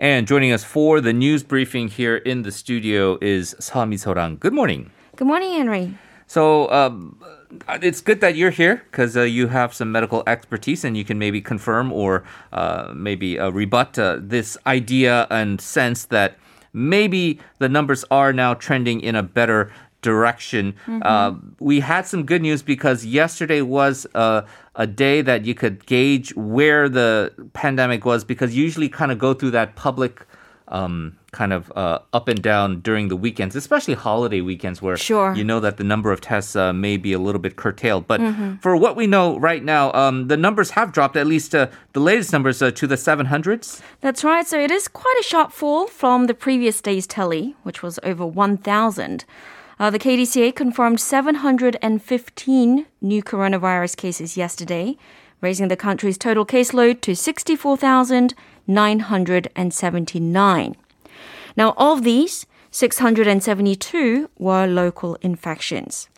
And joining us for the news briefing here in the studio is Seo Misorang. Good morning. Good morning, Henry. So um, it's good that you're here because uh, you have some medical expertise and you can maybe confirm or uh, maybe uh, rebut uh, this idea and sense that maybe the numbers are now trending in a better direction. Mm-hmm. Uh, we had some good news because yesterday was a, day that you could gauge where the pandemic was because you usually kind of go through that public um, kind of uh, up and down during the weekends, especially holiday weekends where sure. you know that the number of tests uh, may be a little bit curtailed. But mm-hmm. for what we know right now, um, the numbers have dropped, at least uh, the latest numbers, uh, to the 700s. That's right. So it is quite a sharp fall from the previous day's tally, which was over 1,000. Uh, the KDCA confirmed 715 new coronavirus cases yesterday, raising the country's total caseload to 64,979. Now, of these, 672 were local infections.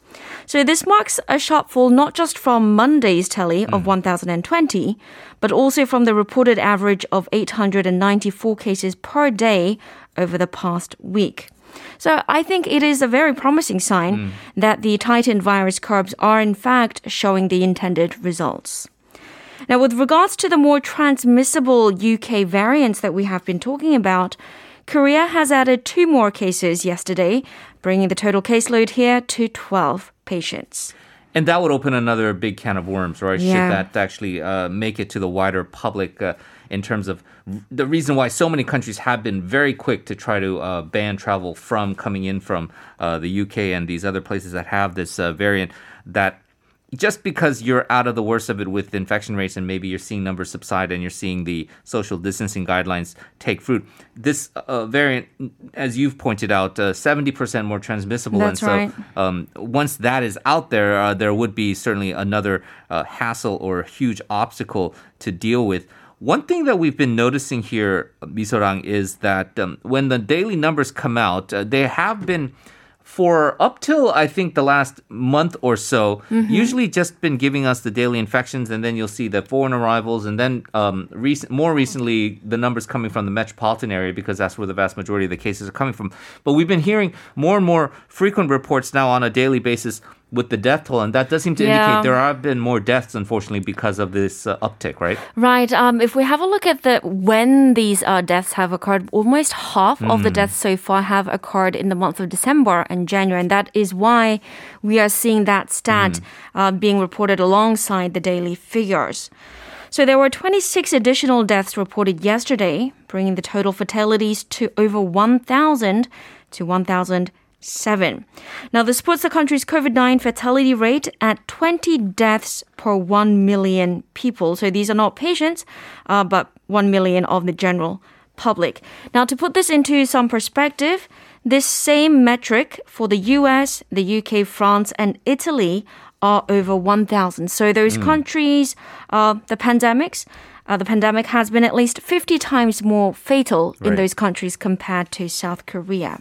So this marks a sharp fall not just from Monday's tally of mm. 1,020, but also from the reported average of 894 cases per day over the past week. So I think it is a very promising sign mm. that the tightened virus curbs are in fact showing the intended results. Now, with regards to the more transmissible UK variants that we have been talking about, Korea has added two more cases yesterday, bringing the total caseload here to 12 patients. And that would open another big can of worms, right? Yeah. Should that actually uh, make it to the wider public uh, in terms of the reason why so many countries have been very quick to try to uh, ban travel from coming in from uh, the UK and these other places that have this uh, variant that just because you're out of the worst of it with infection rates and maybe you're seeing numbers subside and you're seeing the social distancing guidelines take fruit, this uh, variant, as you've pointed out, uh, 70% more transmissible. That's and so right. um, once that is out there, uh, there would be certainly another uh, hassle or huge obstacle to deal with. One thing that we've been noticing here, Misorang, is that um, when the daily numbers come out, uh, they have been for up till I think the last month or so, mm-hmm. usually just been giving us the daily infections, and then you'll see the foreign arrivals, and then um, recent, more recently the numbers coming from the metropolitan area because that's where the vast majority of the cases are coming from. But we've been hearing more and more frequent reports now on a daily basis with the death toll, and that does seem to yeah. indicate there have been more deaths, unfortunately, because of this uh, uptick, right? Right. Um, if we have a look at the when these uh, deaths have occurred, almost half mm. of the hmm. deaths so far have occurred in the month of December and January, and that is why we are seeing that stat mm. uh, being reported alongside the daily figures. So there were 26 additional deaths reported yesterday, bringing the total fatalities to over 1,000 to 1,000. 7. Now, this puts the country's COVID 9 fatality rate at 20 deaths per 1 million people. So these are not patients, uh, but 1 million of the general public. Now, to put this into some perspective, this same metric for the US, the UK, France, and Italy are over 1,000. So those mm. countries, uh, the pandemics, uh, the pandemic has been at least 50 times more fatal right. in those countries compared to South Korea.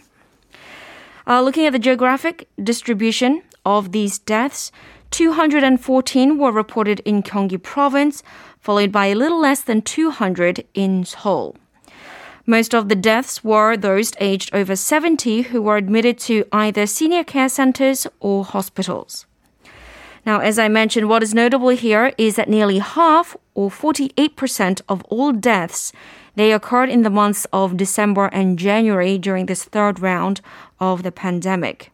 Uh, looking at the geographic distribution of these deaths, 214 were reported in Gyeonggi province, followed by a little less than 200 in Seoul. Most of the deaths were those aged over 70 who were admitted to either senior care centers or hospitals. Now, as I mentioned, what is notable here is that nearly half, or 48% of all deaths, they occurred in the months of December and January during this third round of the pandemic.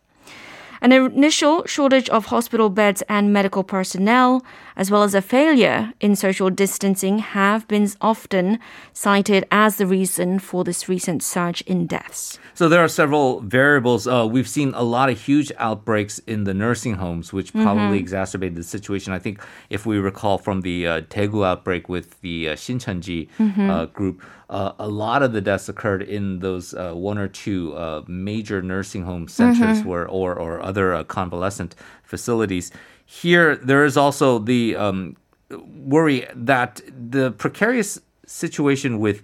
An initial shortage of hospital beds and medical personnel, as well as a failure in social distancing, have been often cited as the reason for this recent surge in deaths. So there are several variables. Uh, we've seen a lot of huge outbreaks in the nursing homes, which probably mm-hmm. exacerbated the situation. I think if we recall from the uh, Daegu outbreak with the uh, mm-hmm. uh, group, uh, a lot of the deaths occurred in those uh, one or two uh, major nursing home centers mm-hmm. where, or, or other uh, convalescent facilities. Here, there is also the um, worry that the precarious situation with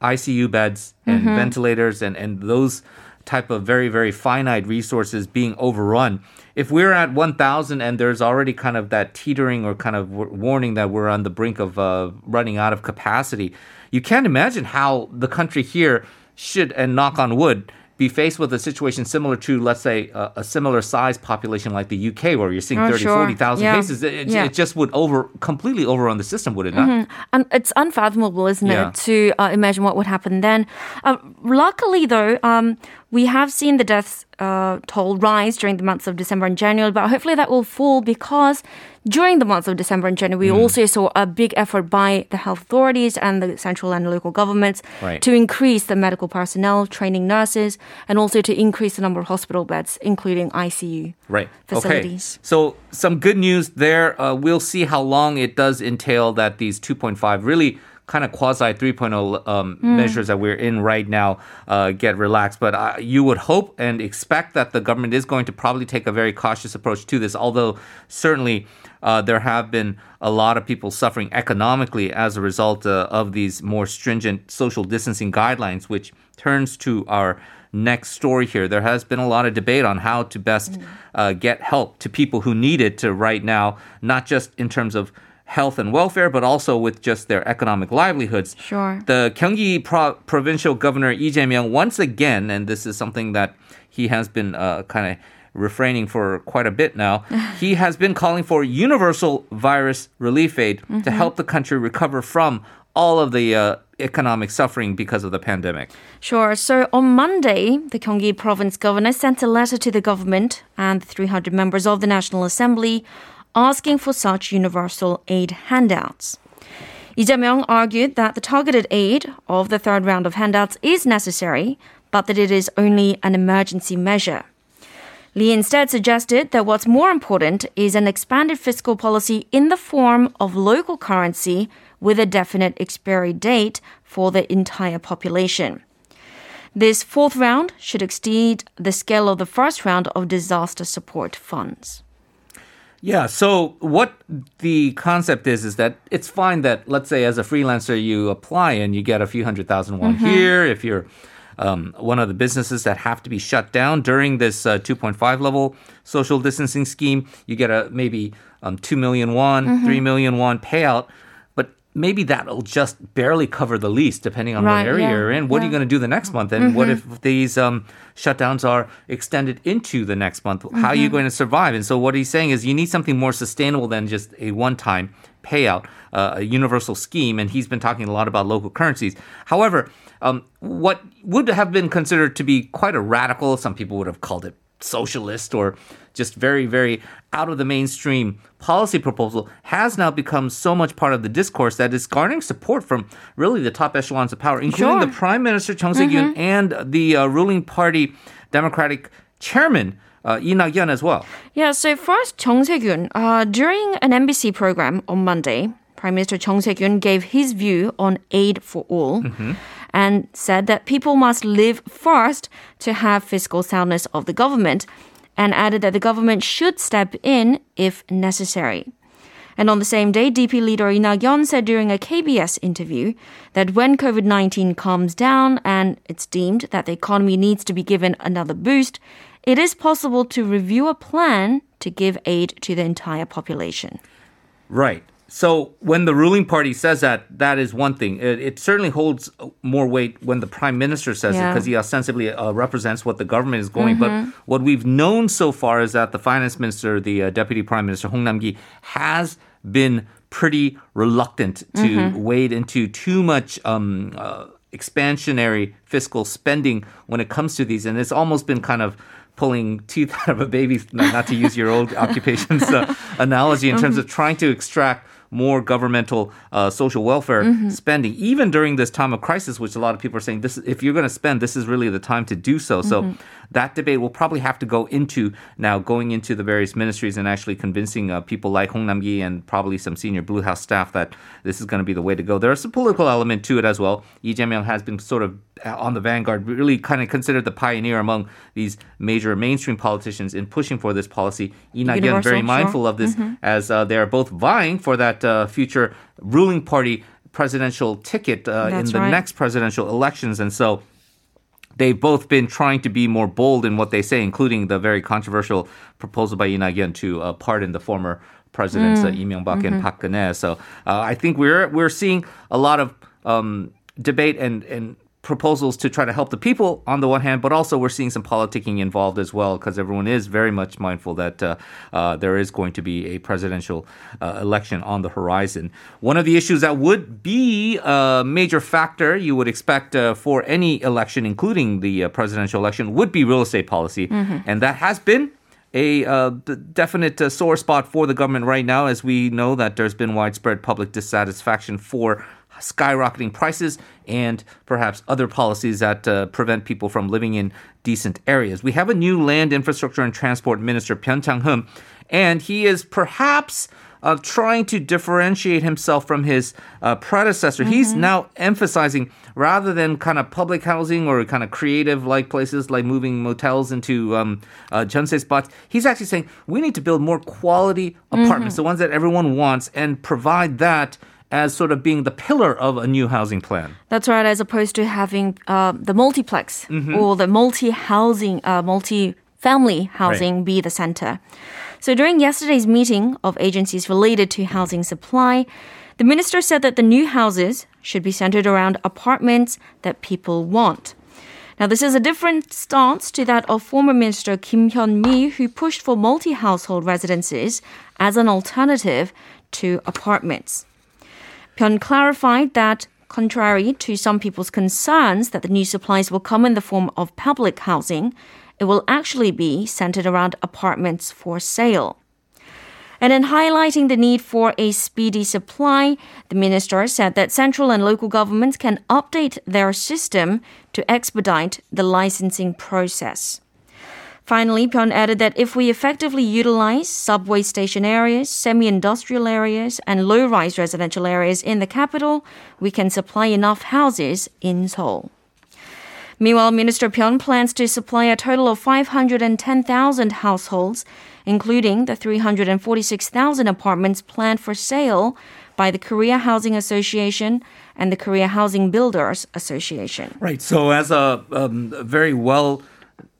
ICU beds and mm-hmm. ventilators and, and those type of very, very finite resources being overrun. If we're at 1,000 and there's already kind of that teetering or kind of warning that we're on the brink of uh, running out of capacity, you can't imagine how the country here should, and knock on wood, be faced with a situation similar to, let's say, a, a similar size population like the UK, where you're seeing Oh, 30, sure. 40,000 Yeah. cases. It, Yeah. it just would over completely overrun the system, would it not? And it's unfathomable, isn't Yeah. it, to uh, imagine what would happen then. Uh, luckily, though, um, we have seen the death uh, toll rise during the months of December and January, but hopefully that will fall because during the months of December and January, we Mm. also saw a big effort by the health authorities and the central and local governments Right. to increase the medical personnel, training nurses, and also to increase the number of hospital beds, including ICU. Right. facilities. Okay. So some good news there. Uh, we'll see how long it does entail that these 2.5 really kind of quasi 3.0 um, measures that we're in right now uh, get relaxed. But uh, you would hope and expect that the government is going to probably take a very cautious approach to this, although certainly. Uh, there have been a lot of people suffering economically as a result uh, of these more stringent social distancing guidelines, which turns to our next story here. There has been a lot of debate on how to best uh, get help to people who need it to right now, not just in terms of health and welfare, but also with just their economic livelihoods. Sure. The Gyeonggi Pro- provincial governor Lee Jae-myung once again, and this is something that he has been uh, kind of refraining for quite a bit now. he has been calling for universal virus relief aid to help the country recover from all of the uh, economic suffering because of the pandemic. Sure. So on Monday, the Gyeonggi province governor sent a letter to the government and the 300 members of the National Assembly asking for such universal aid handouts. Lee Jae-myung argued that the targeted aid of the third round of handouts is necessary, but that it is only an emergency measure. Lee instead suggested that what's more important is an expanded fiscal policy in the form of local currency with a definite expiry date for the entire population. This fourth round should exceed the scale of the first round of disaster support funds. Yeah. So what the concept is is that it's fine that let's say as a freelancer you apply and you get a few hundred thousand won here. If you're um, one of the businesses that have to be shut down during this uh, 2.5 level social distancing scheme, you get a maybe um, two million won, three million won payout. Maybe that'll just barely cover the lease, depending on Right, what area yeah, you're in. What are you going to do the next month? And what if these um, shutdowns are extended into the next month? How are you going to survive? And so what he's saying is you need something more sustainable than just a one-time payout, uh, a universal scheme. And he's been talking a lot about local currencies. However, um, what would have been considered to be quite a radical, some people would have called it socialist or just very, very out of the mainstream policy proposal has now become so much part of the discourse that it's garnering support from really the top echelons of power, including Sure. the Prime Minister Chung Se-kyun and the uh, ruling party Democratic chairman uh, Lee Nak-yeon as well. Yeah, so first, Chung Se-kyun, uh, during an MBC program on Monday, Prime Minister Chung Se-kyun gave his view on aid for all and said that people must live first to have fiscal soundness of the government and added that the government should step in if necessary. And on the same day, DP leader Lee Nak-yeon said during a KBS interview that when COVID-19 calms down and it's deemed that the economy needs to be given another boost, it is possible to review a plan to give aid to the entire population. Right. So when the ruling party says that, that is one thing. It, it certainly holds more weight when the prime minister says it because he ostensibly uh, represents what the government is going. But what we've known so far is that the finance minister, the uh, deputy prime minister Hong Nam-gi, has been pretty reluctant to wade into too much. Um, uh, expansionary fiscal spending when it comes to these, and it's almost been kind of pulling teeth out of a baby, not not to use your old occupation's uh, analogy, in terms of trying to extract more governmental uh, social welfare spending, even during this time of crisis, which a lot of people are saying, this if you're going to spend, this is really the time to do so. So that debate will probably have to go into now going into the various ministries and actually convincing uh, people like Hong Nam-gi and probably some senior Blue House staff that this is going to be the way to go. There's a political element to it as well. Lee Jae-myung has been sort of on the vanguard, really kind of considered the pioneer among these major mainstream politicians in pushing for this policy. Lee Nak-yeon very sure. mindful of this as uh, they are both vying for that uh, future ruling party presidential ticket uh, in the right. next presidential elections. And so they've both been trying to be more bold in what they say, including the very controversial proposal by Lee Nak-yeon to uh, pardon the former presidents uh, Lee Myung-bak and Park Geun-hye. So uh, I think we're we're seeing a lot of um, debate and and proposals to try to help the people on the one hand, but also we're seeing some politicking involved as well because everyone is very much mindful that uh, uh, there is going to be a presidential uh, election on the horizon. One of the issues that would be a major factor you would expect uh, for any election, including the uh, presidential election, would be real estate policy, mm-hmm. and that has been a uh, definite uh, sore spot for the government right now, as we know that there's been widespread public dissatisfaction for skyrocketing prices and perhaps other policies that uh, prevent people from living in decent areas. We have a new land infrastructure and transport minister, Pyeon Chang-hum, and he is perhaps uh, trying to differentiate himself from his uh, predecessor. Mm-hmm. He's now emphasizing rather than kind of public housing or kind of creative like places like moving motels into um, uh, spots. He's actually saying we need to build more quality apartments, mm-hmm. the ones that everyone wants, and provide that as sort of being the pillar of a new housing plan. That's right, as opposed to having uh, the multiplex mm-hmm. or the multi housing, uh, multi family housing right. be the center. So during yesterday's meeting of agencies related to housing supply, the minister said that the new houses should be centered around apartments that people want. Now, this is a different stance to that of former Minister Kim Hyun-mi, who pushed for multi-household residences as an alternative to apartments. Pyeon clarified that contrary to some people's concerns that the new supplies will come in the form of public housing, it will actually be centered around apartments for sale. And in highlighting the need for a speedy supply, the minister said that central and local governments can update their system to expedite the licensing process. Finally, Pyeon added that if we effectively utilize subway station areas, semi-industrial areas, and low-rise residential areas in the capital, we can supply enough houses in Seoul. Meanwhile, Minister Pyeon plans to supply a total of 510,000 households, including the 346,000 apartments planned for sale by the Korea Housing Association and the Korea Housing Builders Association. Right. So, as a um, very well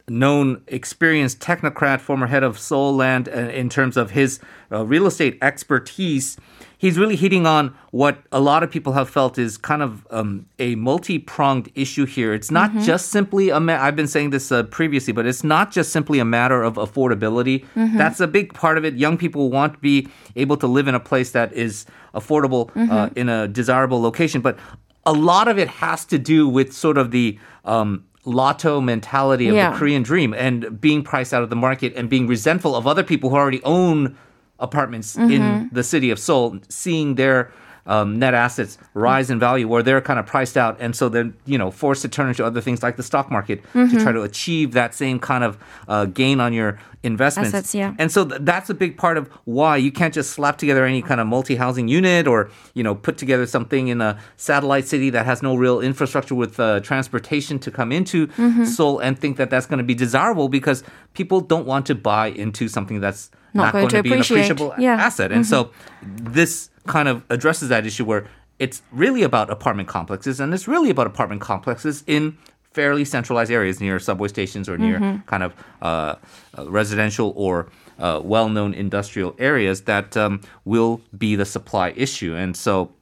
known, experienced technocrat, former head of Seoul Land, uh, in terms of his uh, real estate expertise, he's really hitting on what a lot of people have felt is kind of um, a multi-pronged issue here. It's not mm-hmm. just simply a. Ma- I've been saying this uh, previously, but it's not just simply a matter of affordability. Mm-hmm. That's a big part of it. Young people want to be able to live in a place that is affordable uh, mm-hmm. uh, in a desirable location, but a lot of it has to do with sort of the um, lotto mentality of yeah. the Korean dream and being priced out of the market and being resentful of other people who already own apartments mm-hmm. in the city of Seoul, seeing their um, net assets rise in value where they're kind of priced out and so they're you know forced to turn into other things like the stock market mm-hmm. to try to achieve that same kind of uh, gain on your investments Assets, yeah. and so th- that's a big part of why you can't just slap together any kind of multi-housing unit or you know put together something in a satellite city that has no real infrastructure with uh, transportation to come into mm-hmm. Seoul and think that that's going to be desirable because people don't want to buy into something that's not, not going, going, to, be an appreciable yeah. asset and mm-hmm. so this kind of addresses that issue where it's really about apartment complexes, and it's really about apartment complexes in fairly centralized areas near subway stations or near mm-hmm. kind of uh, uh, residential or uh, well-known industrial areas that um, will be the supply issue. And so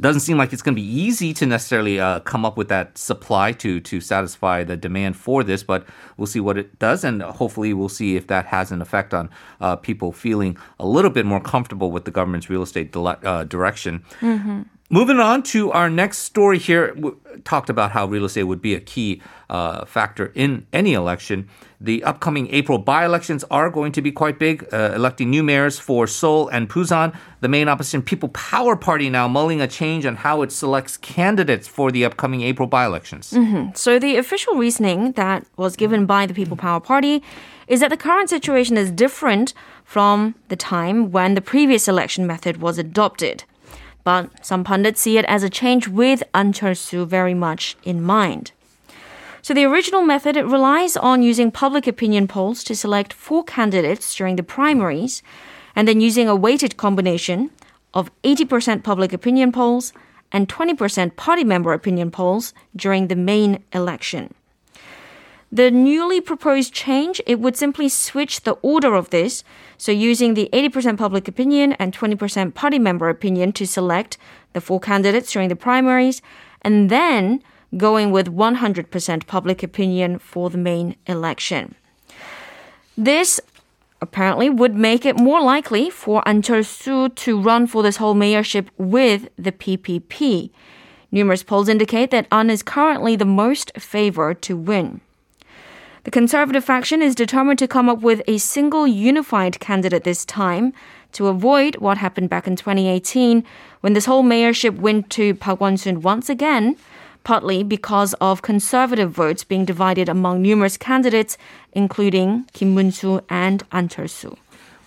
doesn't seem like it's going to be easy to necessarily uh, come up with that supply to to satisfy the demand for this, but we'll see what it does, and hopefully we'll see if that has an effect on uh, people feeling a little bit more comfortable with the government's real estate uh, direction. Mm-hmm. Moving on to our next story here, we talked about how real estate would be a key uh, factor in any election. The upcoming April by elections are going to be quite big, uh, electing new mayors for Seoul and Busan. The main opposition People Power Party now mulling a change on how it selects candidates for the upcoming April by elections. Mm-hmm. So, the official reasoning that was given by the People Power Party is that the current situation is different from the time when the previous election method was adopted. But some pundits see it as a change with An Cheol-soo very much in mind. So the original method it relies on using public opinion polls to select four candidates during the primaries and then using a weighted combination of 80% public opinion polls and 20% party member opinion polls during the main election. The newly proposed change, it would simply switch the order of this. So using the 80% public opinion and 20% party member opinion to select the four candidates during the primaries, and then going with 100% public opinion for the main election. This apparently would make it more likely for An to run for Seoul mayorship with the PPP. Numerous polls indicate that An is currently the most favored to win. The conservative faction is determined to come up with a single unified candidate this time to avoid what happened back in 2018 when Seoul mayorship went to Park Won-soon once again partly because of conservative votes being divided among numerous candidates, including Kim Moon-soo and An Chol-soo.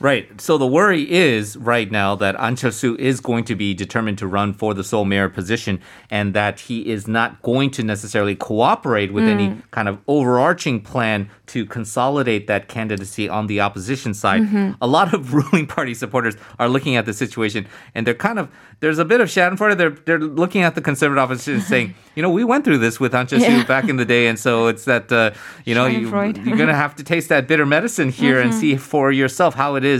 Right. So the worry is right now that An Chol-soo is going to be determined to run for the Seoul mayor position and that he is not going to necessarily cooperate with mm. any kind of overarching plan to consolidate that candidacy on the opposition side. Mm-hmm. A lot of ruling party supporters are looking at the situation and they're kind of there's a bit of Schadenfreude. They're they're looking at the conservative opposition saying, you know, we went through this with An Chol-soo yeah. back in the day, and so it's that uh, you know you, are going to have to taste that bitter medicine here mm-hmm. and see for yourself how it is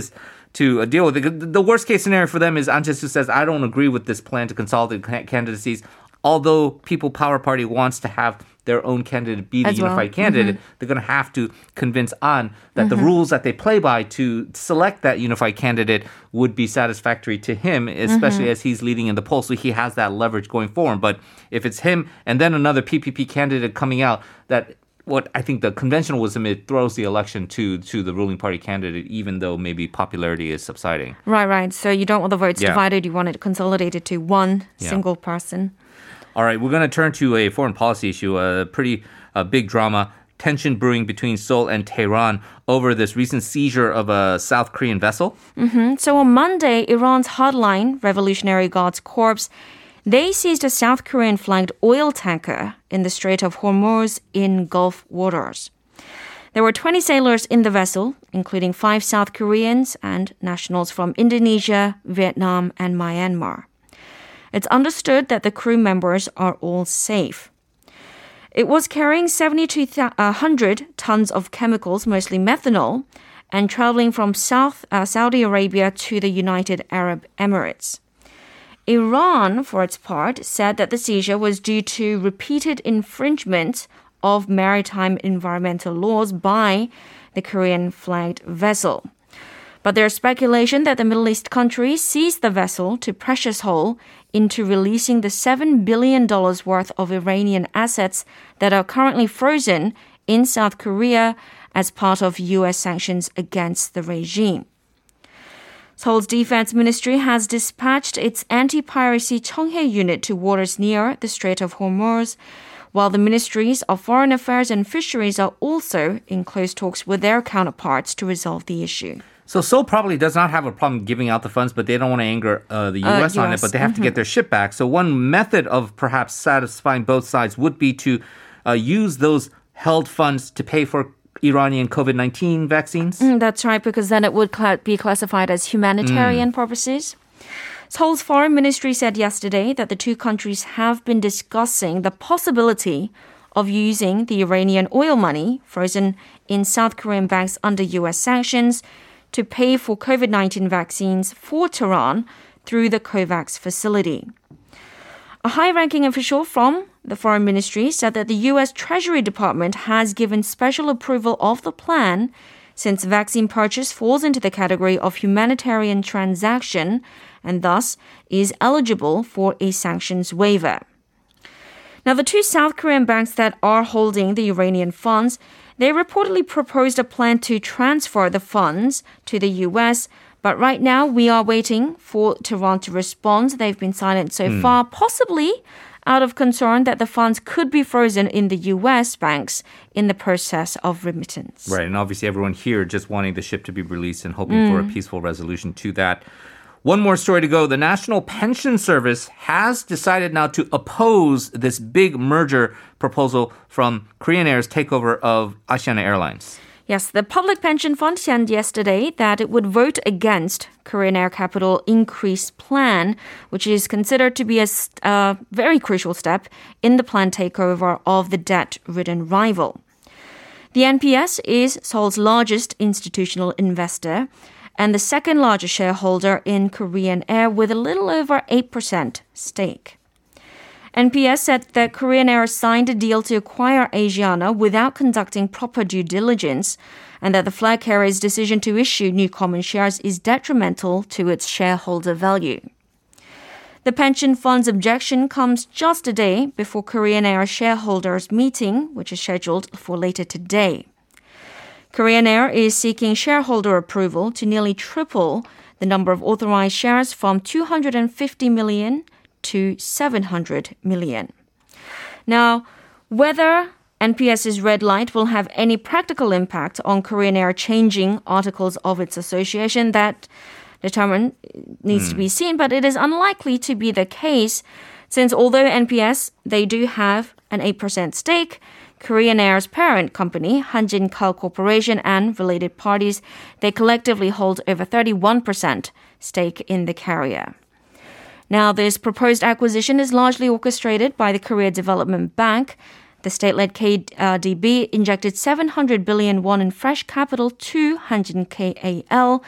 to uh, deal with it. The worst case scenario for them is An Chol-soo says, I don't agree with this plan to consolidate candidacies. Although People Power Party wants to have their own candidate be the As unified well. candidate, mm-hmm. they're going to have to convince An that mm-hmm. the rules that they play by to select that unified candidate would be satisfactory to him, especially mm-hmm. as he's leading in the poll. So he has that leverage going forward. But if it's him and then another PPP candidate coming out that what I think the conventional wisdom it throws the election to to the ruling party candidate, even though maybe popularity is subsiding. Right, right. So you don't want the votes yeah. divided; you want it consolidated to one yeah. single person. All right, we're going to turn to a foreign policy issue, a pretty a big drama. Tension brewing between Seoul and Tehran over this recent seizure of a South Korean vessel. Mm-hmm. So on Monday, Iran's hardline Revolutionary Guards Corps they seized a South Korean flagged oil tanker in the Strait of Hormuz in Gulf waters. There were 20 sailors in the vessel, including five South Koreans and nationals from Indonesia, Vietnam, and Myanmar. It's understood that the crew members are all safe. It was carrying 7,200 tons of chemicals, mostly methanol, and traveling from South uh, Saudi Arabia to the United Arab Emirates. Iran, for its part, said that the seizure was due to repeated infringement of maritime environmental laws by the Korean flagged vessel. But there's speculation that the Middle East country seized the vessel to pressure Seoul into releasing the $7 billion worth of Iranian assets that are currently frozen in South Korea as part of U.S. sanctions against the regime. Seoul's defense ministry has dispatched its anti-piracy Cheonghae unit to waters near the Strait of Hormuz, while the ministries of foreign affairs and fisheries are also in close talks with their counterparts to resolve the issue. So Seoul probably does not have a problem giving out the funds, but they don't want to anger uh, the U.S. Uh, on it. But they have mm-hmm. to get mm-hmm. their ship back. So one method of perhaps satisfying both sides would be to uh, use those held funds to pay for Iranian COVID 19 vaccines? Mm, that's right, because then it would cl- be classified as humanitarian mm. purposes. Seoul's foreign ministry said yesterday that the two countries have been discussing the possibility of using the Iranian oil money frozen in South Korean banks under US sanctions to pay for COVID 19 vaccines for Tehran through the COVAX facility. A high ranking official from the Foreign Ministry said that the U.S. Treasury Department has given special approval of the plan since vaccine purchase falls into the category of humanitarian transaction and thus is eligible for a sanctions waiver. Now, the two South Korean banks that are holding the Iranian funds, they reportedly proposed a plan to transfer the funds to the U.S., but right now, we are waiting for Tehran to respond. They've been silent so mm. far, possibly out of concern that the funds could be frozen in the U.S. banks in the process of remittance. Right, and obviously everyone here just wanting the ship to be released and hoping mm. for a hmm. peaceful resolution to that. One more story to go. The National Pension Service has decided now to oppose this big merger proposal from Korean Air's takeover of Asiana Airlines. Yes, the Public Pension Fund said yesterday that it would vote against Korean Air Capital increase plan, which is considered to be a very crucial step in the planned takeover of the debt-ridden rival. The NPS is Seoul's largest institutional investor and the second largest shareholder in Korean Air with a little over 8% stake. NPS said that Korean Air signed a deal to acquire Asiana without conducting proper due diligence, and that the flag carrier's decision to issue new common shares is detrimental to its shareholder value. The pension fund's objection comes just a day before Korean Air shareholders' meeting, which is scheduled for later today. Korean Air is seeking shareholder approval to nearly triple the number of authorized shares from 250 million to 700 million. Now, whether NPS's red light will have any practical impact on Korean Air changing articles of its association that determined needs mm. to be seen, but it is unlikely to be the case since although NPS they do have an 8% stake, Korean Air's parent company, Hanjin Kal Corporation and related parties, they collectively hold over 31% stake in the carrier. Now, this proposed acquisition is largely orchestrated by the Korea Development Bank. The state-led KDB injected 700 billion won in fresh capital to Hanjin KAL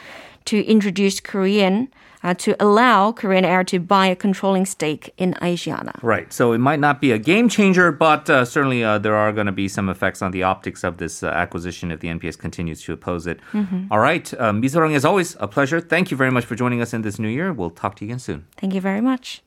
to introduce Korean uh, to allow Korean Air to buy a controlling stake in Asiana. Right. So it might not be a game changer, but uh, certainly uh, there are going to be some effects on the optics of this uh, acquisition if the NPS continues to oppose it. Mm-hmm. All right. Um, Misorang, as always, a pleasure. Thank you very much for joining us in this new year. We'll talk to you again soon. Thank you very much.